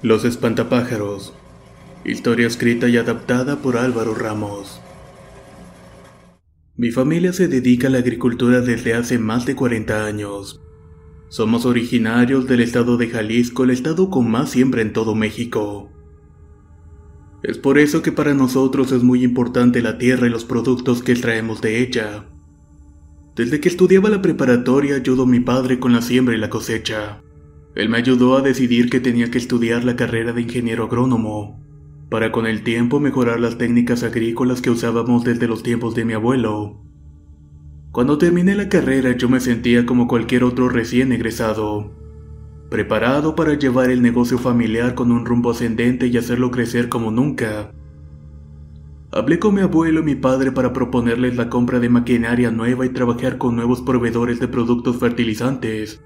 Los espantapájaros. Historia escrita y adaptada por Álvaro Ramos. Mi familia se dedica a la agricultura desde hace más de 40 años. Somos originarios del estado de Jalisco, el estado con más siembra en todo México. Es por eso que para nosotros es muy importante la tierra y los productos que extraemos de ella. Desde que estudiaba la preparatoria ayudo a mi padre con la siembra y la cosecha. Él me ayudó a decidir que tenía que estudiar la carrera de ingeniero agrónomo, para con el tiempo mejorar las técnicas agrícolas que usábamos desde los tiempos de mi abuelo. Cuando terminé la carrera yo me sentía como cualquier otro recién egresado, preparado para llevar el negocio familiar con un rumbo ascendente y hacerlo crecer como nunca. Hablé con mi abuelo y mi padre para proponerles la compra de maquinaria nueva y trabajar con nuevos proveedores de productos fertilizantes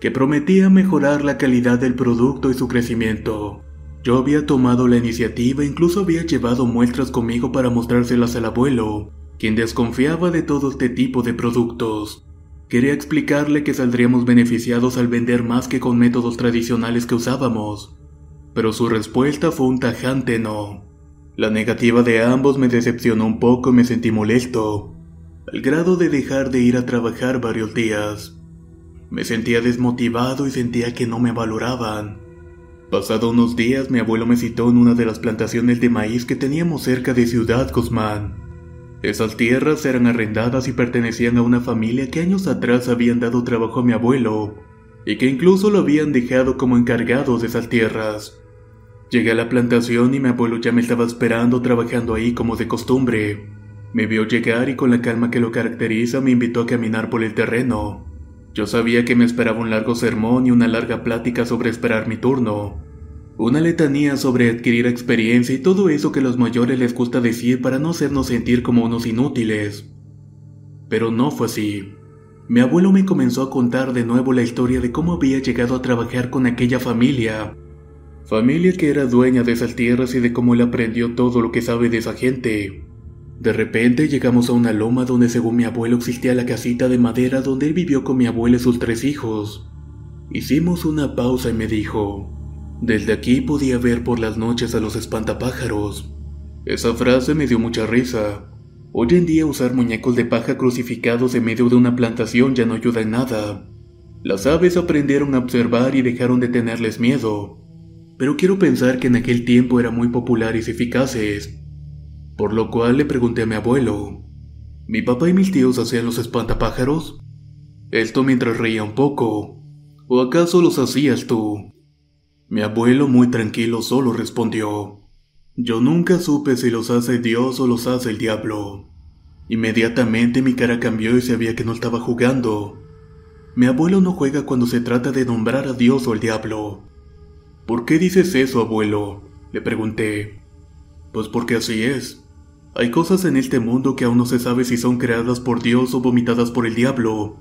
que prometía mejorar la calidad del producto y su crecimiento. Yo había tomado la iniciativa e incluso había llevado muestras conmigo para mostrárselas al abuelo, quien desconfiaba de todo este tipo de productos. Quería explicarle que saldríamos beneficiados al vender más que con métodos tradicionales que usábamos, pero su respuesta fue un tajante no. La negativa de ambos me decepcionó un poco y me sentí molesto, al grado de dejar de ir a trabajar varios días. Me sentía desmotivado y sentía que no me valoraban. Pasado unos días, mi abuelo me citó en una de las plantaciones de maíz que teníamos cerca de Ciudad Guzmán. Esas tierras eran arrendadas y pertenecían a una familia que años atrás habían dado trabajo a mi abuelo, y que incluso lo habían dejado como encargado de esas tierras. Llegué a la plantación y mi abuelo ya me estaba esperando trabajando ahí como de costumbre. Me vio llegar y con la calma que lo caracteriza me invitó a caminar por el terreno. Yo sabía que me esperaba un largo sermón y una larga plática sobre esperar mi turno. Una letanía sobre adquirir experiencia y todo eso que los mayores les gusta decir para no hacernos sentir como unos inútiles. Pero no fue así. Mi abuelo me comenzó a contar de nuevo la historia de cómo había llegado a trabajar con aquella familia. Familia que era dueña de esas tierras y de cómo él aprendió todo lo que sabe de esa gente. De repente llegamos a una loma donde según mi abuelo existía la casita de madera donde él vivió con mi abuelo y sus tres hijos. Hicimos una pausa y me dijo, desde aquí podía ver por las noches a los espantapájaros. Esa frase me dio mucha risa. Hoy en día usar muñecos de paja crucificados en medio de una plantación ya no ayuda en nada. Las aves aprendieron a observar y dejaron de tenerles miedo. Pero quiero pensar que en aquel tiempo eran muy populares y eficaces por lo cual le pregunté a mi abuelo, ¿mi papá y mis tíos hacían los espantapájaros? Esto mientras reía un poco. ¿O acaso los hacías tú? Mi abuelo muy tranquilo solo respondió, yo nunca supe si los hace Dios o los hace el diablo. Inmediatamente mi cara cambió y sabía que no estaba jugando. Mi abuelo no juega cuando se trata de nombrar a Dios o el diablo. ¿Por qué dices eso, abuelo? Le pregunté. Pues porque así es. Hay cosas en este mundo que aún no se sabe si son creadas por Dios o vomitadas por el diablo.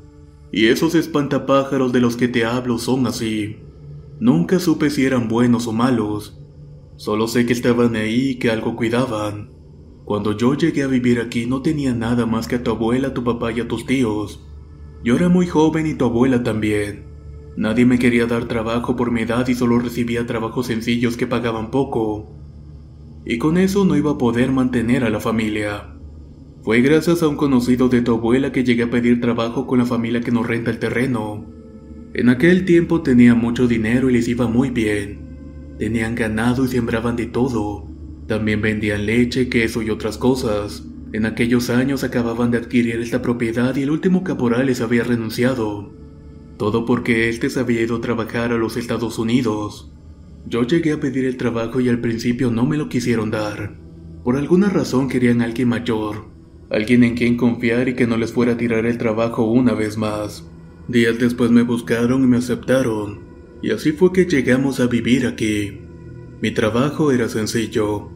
Y esos espantapájaros de los que te hablo son así. Nunca supe si eran buenos o malos. Solo sé que estaban ahí y que algo cuidaban. Cuando yo llegué a vivir aquí no tenía nada más que a tu abuela, tu papá y a tus tíos. Yo era muy joven y tu abuela también. Nadie me quería dar trabajo por mi edad y solo recibía trabajos sencillos que pagaban poco y con eso no iba a poder mantener a la familia. Fue gracias a un conocido de tu abuela que llegué a pedir trabajo con la familia que nos renta el terreno. En aquel tiempo tenía mucho dinero y les iba muy bien. Tenían ganado y sembraban de todo. También vendían leche, queso y otras cosas. En aquellos años acababan de adquirir esta propiedad y el último caporal les había renunciado. Todo porque éste se había ido a trabajar a los Estados Unidos. Yo llegué a pedir el trabajo y al principio no me lo quisieron dar. Por alguna razón querían alguien mayor, alguien en quien confiar y que no les fuera a tirar el trabajo una vez más. Días después me buscaron y me aceptaron, y así fue que llegamos a vivir aquí. Mi trabajo era sencillo.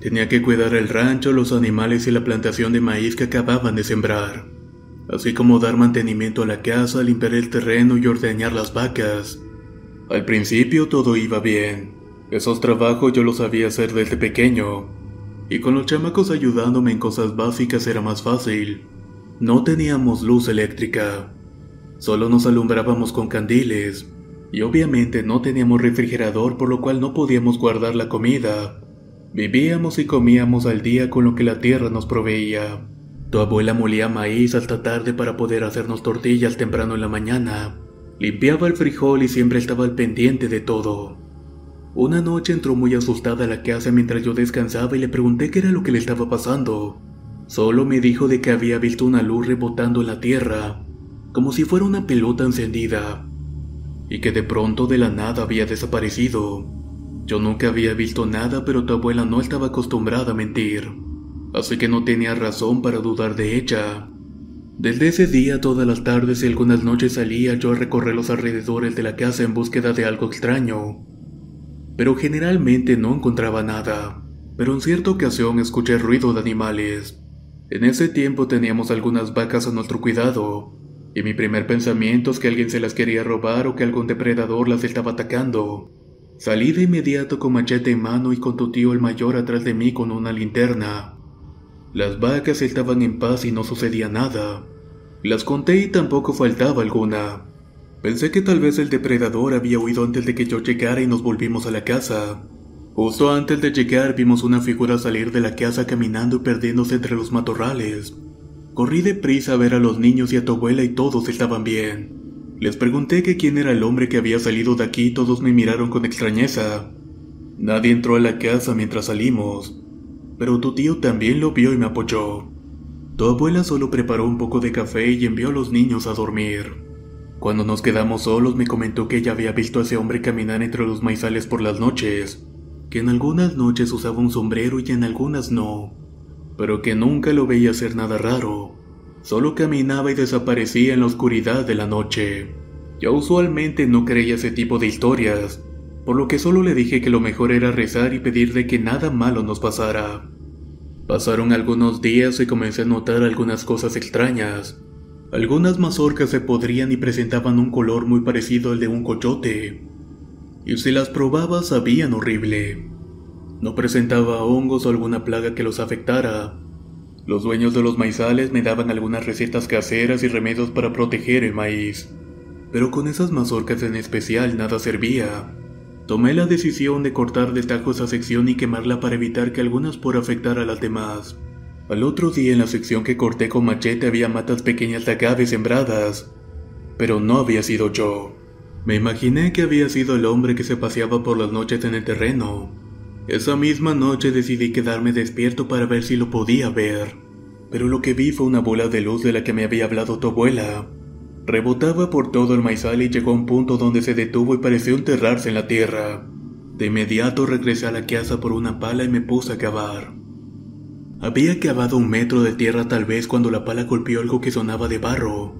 Tenía que cuidar el rancho, los animales y la plantación de maíz que acababan de sembrar, así como dar mantenimiento a la casa, limpiar el terreno y ordeñar las vacas. Al principio todo iba bien. Esos trabajos yo los sabía hacer desde pequeño, y con los chamacos ayudándome en cosas básicas era más fácil. No teníamos luz eléctrica, solo nos alumbrábamos con candiles, y obviamente no teníamos refrigerador por lo cual no podíamos guardar la comida. Vivíamos y comíamos al día con lo que la tierra nos proveía. Tu abuela molía maíz hasta tarde para poder hacernos tortillas temprano en la mañana. Limpiaba el frijol y siempre estaba al pendiente de todo. Una noche entró muy asustada a la casa mientras yo descansaba y le pregunté qué era lo que le estaba pasando. Solo me dijo de que había visto una luz rebotando en la tierra, como si fuera una pelota encendida, y que de pronto de la nada había desaparecido. Yo nunca había visto nada, pero tu abuela no estaba acostumbrada a mentir, así que no tenía razón para dudar de ella. Desde ese día, todas las tardes y algunas noches salía yo a recorrer los alrededores de la casa en búsqueda de algo extraño, pero generalmente no encontraba nada. Pero en cierta ocasión escuché ruido de animales. En ese tiempo teníamos algunas vacas a nuestro cuidado, y mi primer pensamiento es que alguien se las quería robar o que algún depredador las estaba atacando. Salí de inmediato con machete en mano y con tu tío el mayor atrás de mí con una linterna. Las vacas estaban en paz y no sucedía nada. Las conté y tampoco faltaba alguna. Pensé que tal vez el depredador había huido antes de que yo llegara y nos volvimos a la casa. Justo antes de llegar vimos una figura salir de la casa caminando y perdiéndose entre los matorrales. Corrí deprisa a ver a los niños y a tu abuela y todos estaban bien. Les pregunté que quién era el hombre que había salido de aquí y todos me miraron con extrañeza. Nadie entró a la casa mientras salimos, pero tu tío también lo vio y me apoyó. Tu abuela solo preparó un poco de café y envió a los niños a dormir. Cuando nos quedamos solos me comentó que ella había visto a ese hombre caminar entre los maizales por las noches, que en algunas noches usaba un sombrero y en algunas no, pero que nunca lo veía hacer nada raro. Solo caminaba y desaparecía en la oscuridad de la noche. Yo usualmente no creía ese tipo de historias, por lo que solo le dije que lo mejor era rezar y pedir de que nada malo nos pasara. Pasaron algunos días y comencé a notar algunas cosas extrañas. Algunas mazorcas se podrían y presentaban un color muy parecido al de un coyote. Y si las probaba sabían horrible. No presentaba hongos o alguna plaga que los afectara, los dueños de los maizales me daban algunas recetas caseras y remedios para proteger el maíz, pero con esas mazorcas en especial nada servía. Tomé la decisión de cortar de tajo esa sección y quemarla para evitar que algunas por afectar a las demás. Al otro día en la sección que corté con machete había matas pequeñas de agave sembradas, pero no había sido yo. Me imaginé que había sido el hombre que se paseaba por las noches en el terreno. Esa misma noche decidí quedarme despierto para ver si lo podía ver, pero lo que vi fue una bola de luz de la que me había hablado tu abuela. Rebotaba por todo el maizal y llegó a un punto donde se detuvo y pareció enterrarse en la tierra. De inmediato regresé a la casa por una pala y me puse a cavar. Había cavado un metro de tierra tal vez cuando la pala golpeó algo que sonaba de barro.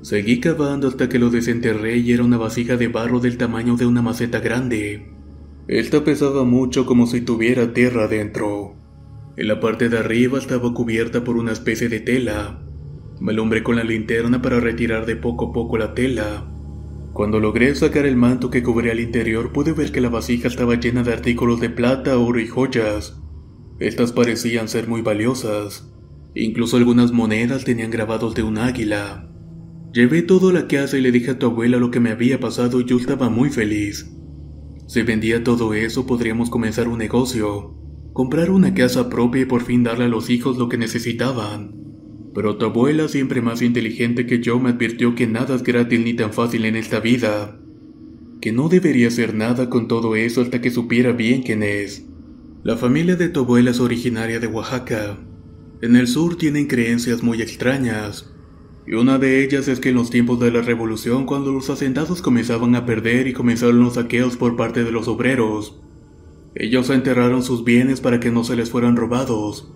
Seguí cavando hasta que lo desenterré y era una vasija de barro del tamaño de una maceta grande. Esta pesaba mucho como si tuviera tierra dentro. En la parte de arriba estaba cubierta por una especie de tela. Me alumbré con la linterna para retirar de poco a poco la tela. Cuando logré sacar el manto que cubría el interior pude ver que la vasija estaba llena de artículos de plata, oro y joyas. Estas parecían ser muy valiosas. Incluso algunas monedas tenían grabados de un águila. Llevé todo a la casa y le dije a tu abuela lo que me había pasado y yo estaba muy feliz. Si vendía todo eso podríamos comenzar un negocio, comprar una casa propia y por fin darle a los hijos lo que necesitaban. Pero tu abuela, siempre más inteligente que yo, me advirtió que nada es gratis ni tan fácil en esta vida, que no debería hacer nada con todo eso hasta que supiera bien quién es. La familia de tu abuela es originaria de Oaxaca. En el sur tienen creencias muy extrañas, y una de ellas es que en los tiempos de la revolución, cuando los hacendados comenzaban a perder y comenzaron los saqueos por parte de los obreros, ellos enterraron sus bienes para que no se les fueran robados.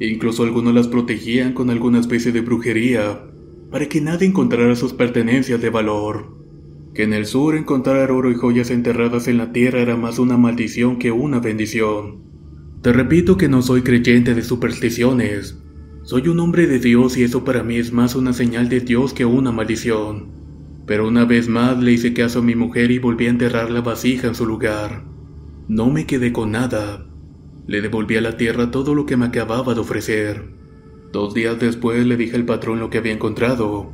Incluso algunos las protegían con alguna especie de brujería, para que nadie encontrara sus pertenencias de valor. Que en el sur encontrar oro y joyas enterradas en la tierra era más una maldición que una bendición. Te repito que no soy creyente de supersticiones. Soy un hombre de Dios y eso para mí es más una señal de Dios que una maldición. Pero una vez más le hice caso a mi mujer y volví a enterrar la vasija en su lugar. No me quedé con nada. Le devolví a la tierra todo lo que me acababa de ofrecer. Dos días después le dije al patrón lo que había encontrado,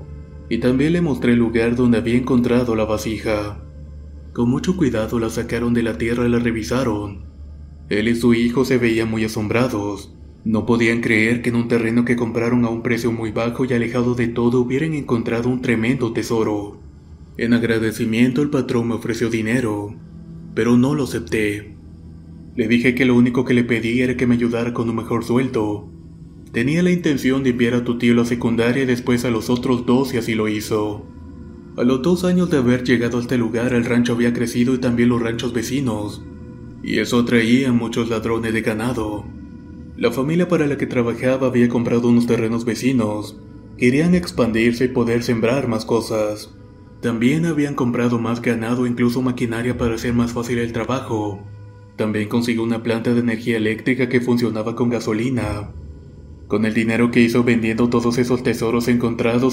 y también le mostré el lugar donde había encontrado la vasija. Con mucho cuidado la sacaron de la tierra y la revisaron. Él y su hijo se veían muy asombrados. No podían creer que en un terreno que compraron a un precio muy bajo y alejado de todo hubieran encontrado un tremendo tesoro. En agradecimiento el patrón me ofreció dinero, pero no lo acepté. Le dije que lo único que le pedí era que me ayudara con un mejor sueldo. Tenía la intención de enviar a tu tío a la secundaria y después a los otros dos y así lo hizo. A los dos años de haber llegado a este lugar el rancho había crecido y también los ranchos vecinos, y eso traía muchos ladrones de ganado. La familia para la que trabajaba había comprado unos terrenos vecinos, querían expandirse y poder sembrar más cosas. También habían comprado más ganado e incluso maquinaria para hacer más fácil el trabajo. También consiguió una planta de energía eléctrica que funcionaba con gasolina. Con el dinero que hizo vendiendo todos esos tesoros encontrados,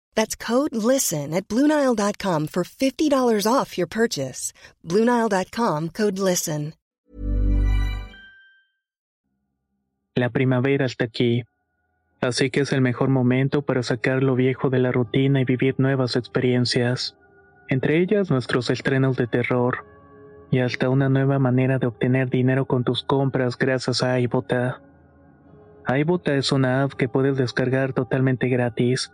That's code LISTEN at Bluenile.com for $50 off your purchase. Bluenile.com code LISTEN. La primavera está aquí, así que es el mejor momento para sacar lo viejo de la rutina y vivir nuevas experiencias, entre ellas nuestros estrenos de terror y hasta una nueva manera de obtener dinero con tus compras gracias a iBota. iBota es una app que puedes descargar totalmente gratis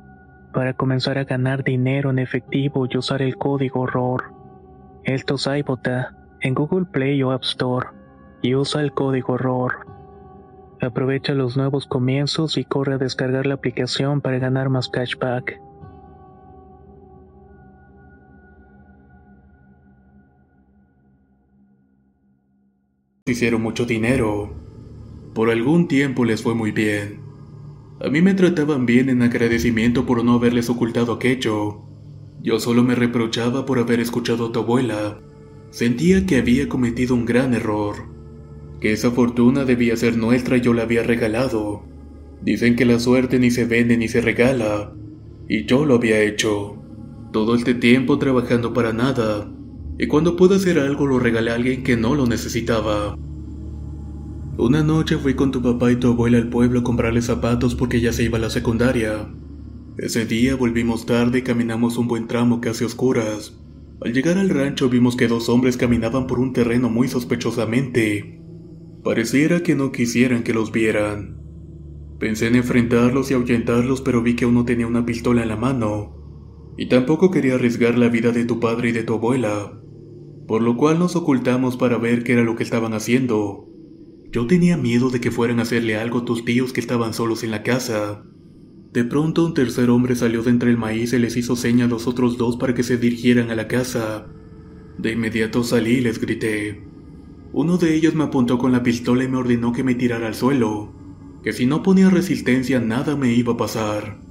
para comenzar a ganar dinero en efectivo y usar el código ROR. Esto es iBota en Google Play o App Store y usa el código ROR. Aprovecha los nuevos comienzos y corre a descargar la aplicación para ganar más cashback. hicieron mucho dinero. Por algún tiempo les fue muy bien. A mí me trataban bien en agradecimiento por no haberles ocultado aquello. Yo solo me reprochaba por haber escuchado a tu abuela. Sentía que había cometido un gran error. Que esa fortuna debía ser nuestra y yo la había regalado. Dicen que la suerte ni se vende ni se regala, y yo lo había hecho. Todo este tiempo trabajando para nada, y cuando pude hacer algo lo regalé a alguien que no lo necesitaba. Una noche fui con tu papá y tu abuela al pueblo a comprarle zapatos porque ya se iba a la secundaria. Ese día volvimos tarde y caminamos un buen tramo casi oscuras. Al llegar al rancho vimos que dos hombres caminaban por un terreno muy sospechosamente. Pareciera que no quisieran que los vieran. Pensé en enfrentarlos y ahuyentarlos, pero vi que uno tenía una pistola en la mano. Y tampoco quería arriesgar la vida de tu padre y de tu abuela. Por lo cual nos ocultamos para ver qué era lo que estaban haciendo. Yo tenía miedo de que fueran a hacerle algo a tus tíos que estaban solos en la casa. De pronto un tercer hombre salió de entre el maíz y les hizo seña a los otros dos para que se dirigieran a la casa. De inmediato salí y les grité. Uno de ellos me apuntó con la pistola y me ordenó que me tirara al suelo, que si no ponía resistencia nada me iba a pasar.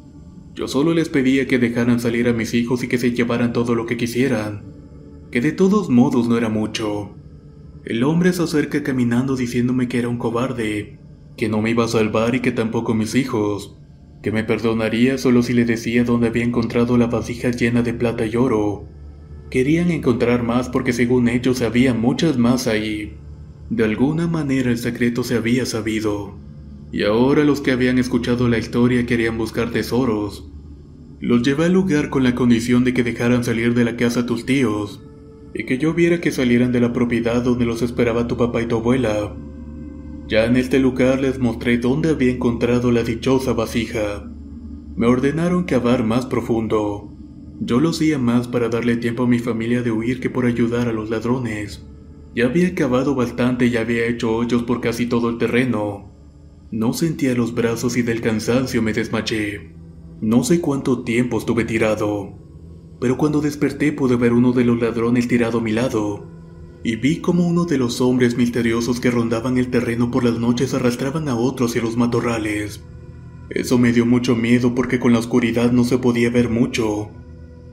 Yo solo les pedía que dejaran salir a mis hijos y que se llevaran todo lo que quisieran, que de todos modos no era mucho. El hombre se acerca caminando diciéndome que era un cobarde, que no me iba a salvar y que tampoco mis hijos que me perdonaría solo si le decía dónde había encontrado la vasija llena de plata y oro. Querían encontrar más porque según ellos había muchas más ahí. De alguna manera el secreto se había sabido. Y ahora los que habían escuchado la historia querían buscar tesoros. Los llevé al lugar con la condición de que dejaran salir de la casa a tus tíos, y que yo viera que salieran de la propiedad donde los esperaba tu papá y tu abuela. Ya en este lugar les mostré dónde había encontrado la dichosa vasija. Me ordenaron cavar más profundo. Yo lo hacía más para darle tiempo a mi familia de huir que por ayudar a los ladrones. Ya había cavado bastante y había hecho hoyos por casi todo el terreno. No sentía los brazos y del cansancio me desmaché. No sé cuánto tiempo estuve tirado, pero cuando desperté pude ver uno de los ladrones tirado a mi lado y vi como uno de los hombres misteriosos que rondaban el terreno por las noches arrastraban a otros hacia los matorrales. Eso me dio mucho miedo porque con la oscuridad no se podía ver mucho,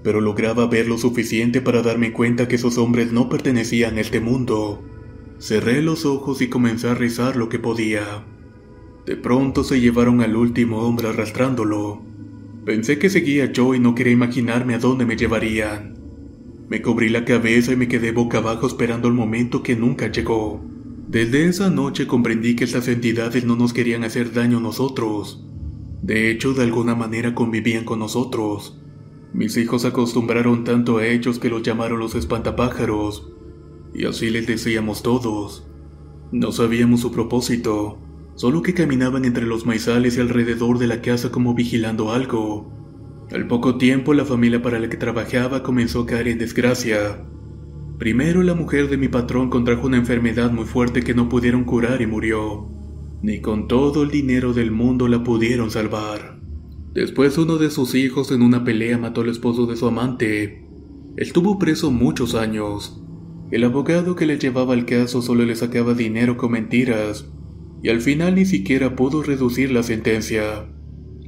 pero lograba ver lo suficiente para darme cuenta que esos hombres no pertenecían a este mundo. Cerré los ojos y comencé a rezar lo que podía. De pronto se llevaron al último hombre arrastrándolo. Pensé que seguía yo y no quería imaginarme a dónde me llevarían. Me cubrí la cabeza y me quedé boca abajo esperando el momento que nunca llegó. Desde esa noche comprendí que estas entidades no nos querían hacer daño a nosotros. De hecho, de alguna manera convivían con nosotros. Mis hijos acostumbraron tanto a ellos que los llamaron los espantapájaros. Y así les decíamos todos. No sabíamos su propósito, solo que caminaban entre los maizales y alrededor de la casa como vigilando algo. Al poco tiempo la familia para la que trabajaba comenzó a caer en desgracia. Primero la mujer de mi patrón contrajo una enfermedad muy fuerte que no pudieron curar y murió. Ni con todo el dinero del mundo la pudieron salvar. Después uno de sus hijos en una pelea mató al esposo de su amante. Estuvo preso muchos años. El abogado que le llevaba el caso solo le sacaba dinero con mentiras, y al final ni siquiera pudo reducir la sentencia.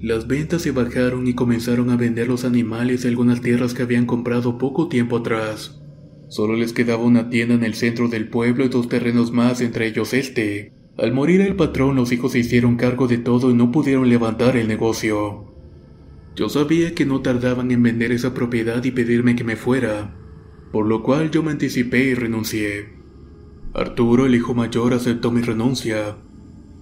Las ventas se bajaron y comenzaron a vender los animales de algunas tierras que habían comprado poco tiempo atrás. Solo les quedaba una tienda en el centro del pueblo y dos terrenos más, entre ellos este. Al morir el patrón, los hijos se hicieron cargo de todo y no pudieron levantar el negocio. Yo sabía que no tardaban en vender esa propiedad y pedirme que me fuera, por lo cual yo me anticipé y renuncié. Arturo, el hijo mayor, aceptó mi renuncia.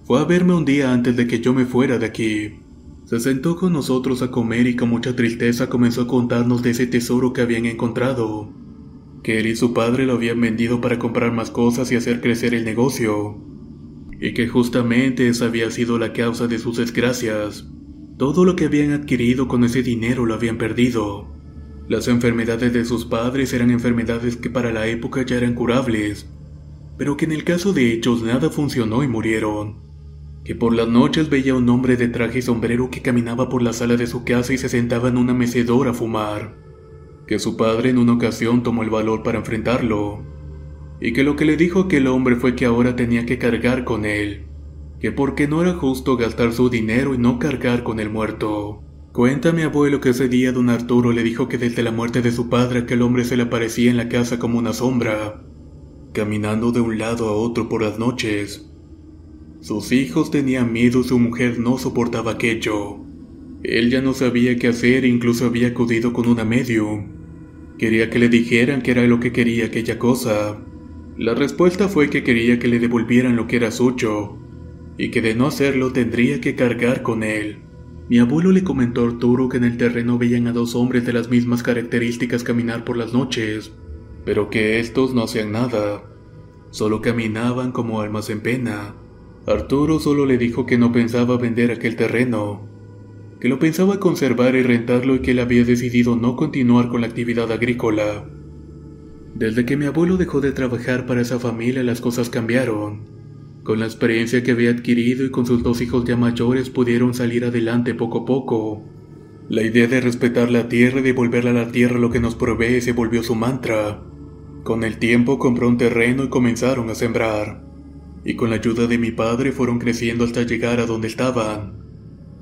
Fue a verme un día antes de que yo me fuera de aquí. Se sentó con nosotros a comer y con mucha tristeza comenzó a contarnos de ese tesoro que habían encontrado, que él y su padre lo habían vendido para comprar más cosas y hacer crecer el negocio, y que justamente esa había sido la causa de sus desgracias. Todo lo que habían adquirido con ese dinero lo habían perdido. Las enfermedades de sus padres eran enfermedades que para la época ya eran curables, pero que en el caso de ellos nada funcionó y murieron que por las noches veía un hombre de traje y sombrero que caminaba por la sala de su casa y se sentaba en una mecedora a fumar, que su padre en una ocasión tomó el valor para enfrentarlo, y que lo que le dijo aquel hombre fue que ahora tenía que cargar con él, que porque no era justo gastar su dinero y no cargar con el muerto. Cuenta mi abuelo que ese día don Arturo le dijo que desde la muerte de su padre aquel hombre se le aparecía en la casa como una sombra, caminando de un lado a otro por las noches, Sus hijos tenían miedo y su mujer no soportaba aquello. Él ya no sabía qué hacer e incluso había acudido con una medium. Quería que le dijeran que era lo que quería aquella cosa. La respuesta fue que quería que le devolvieran lo que era suyo, y que de no hacerlo tendría que cargar con él. Mi abuelo le comentó a Arturo que en el terreno veían a dos hombres de las mismas características caminar por las noches, pero que estos no hacían nada, solo caminaban como almas en pena. Arturo solo le dijo que no pensaba vender aquel terreno, que lo pensaba conservar y rentarlo y que él había decidido no continuar con la actividad agrícola. Desde que mi abuelo dejó de trabajar para esa familia las cosas cambiaron. Con la experiencia que había adquirido y con sus dos hijos ya mayores pudieron salir adelante poco a poco. La idea de respetar la tierra y devolverle a la tierra lo que nos provee se volvió su mantra. Con el tiempo compró un terreno y comenzaron a sembrar. Y con la ayuda de mi padre fueron creciendo hasta llegar a donde estaban.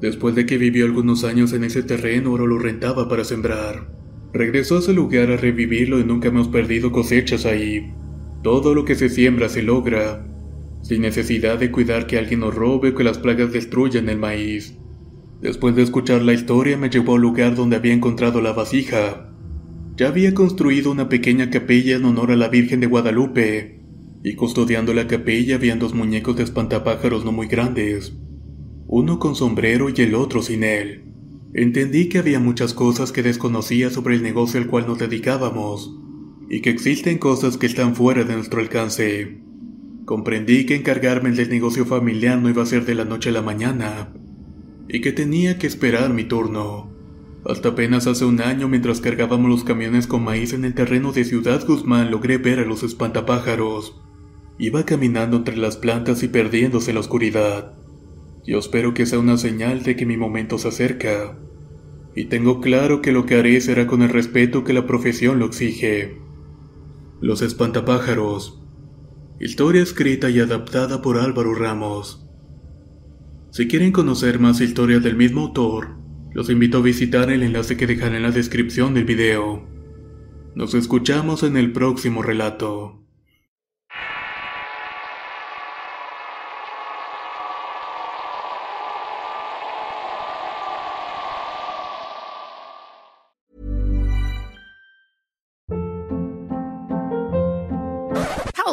Después de que vivió algunos años en ese terreno, ahora lo rentaba para sembrar. Regresó a ese lugar a revivirlo y nunca hemos perdido cosechas ahí. Todo lo que se siembra se logra, sin necesidad de cuidar que alguien nos robe o que las plagas destruyan el maíz. Después de escuchar la historia me llevó al lugar donde había encontrado la vasija. Ya había construido una pequeña capilla en honor a la Virgen de Guadalupe, y custodiando la capilla habían dos muñecos de espantapájaros no muy grandes uno con sombrero y el otro sin él. Entendí que había muchas cosas que desconocía sobre el negocio al cual nos dedicábamos, y que existen cosas que están fuera de nuestro alcance. Comprendí que encargarme del negocio familiar no iba a ser de la noche a la mañana, y que tenía que esperar mi turno. Hasta apenas hace un año, mientras cargábamos los camiones con maíz en el terreno de Ciudad Guzmán, logré ver a los espantapájaros. Iba caminando entre las plantas y perdiéndose en la oscuridad. Yo espero que sea una señal de que mi momento se acerca. Y tengo claro que lo que haré será con el respeto que la profesión lo exige. Los espantapájaros. Historia escrita y adaptada por Álvaro Ramos. Si quieren conocer más historias del mismo autor, los invito a visitar el enlace que dejaré en la descripción del video. Nos escuchamos en el próximo relato.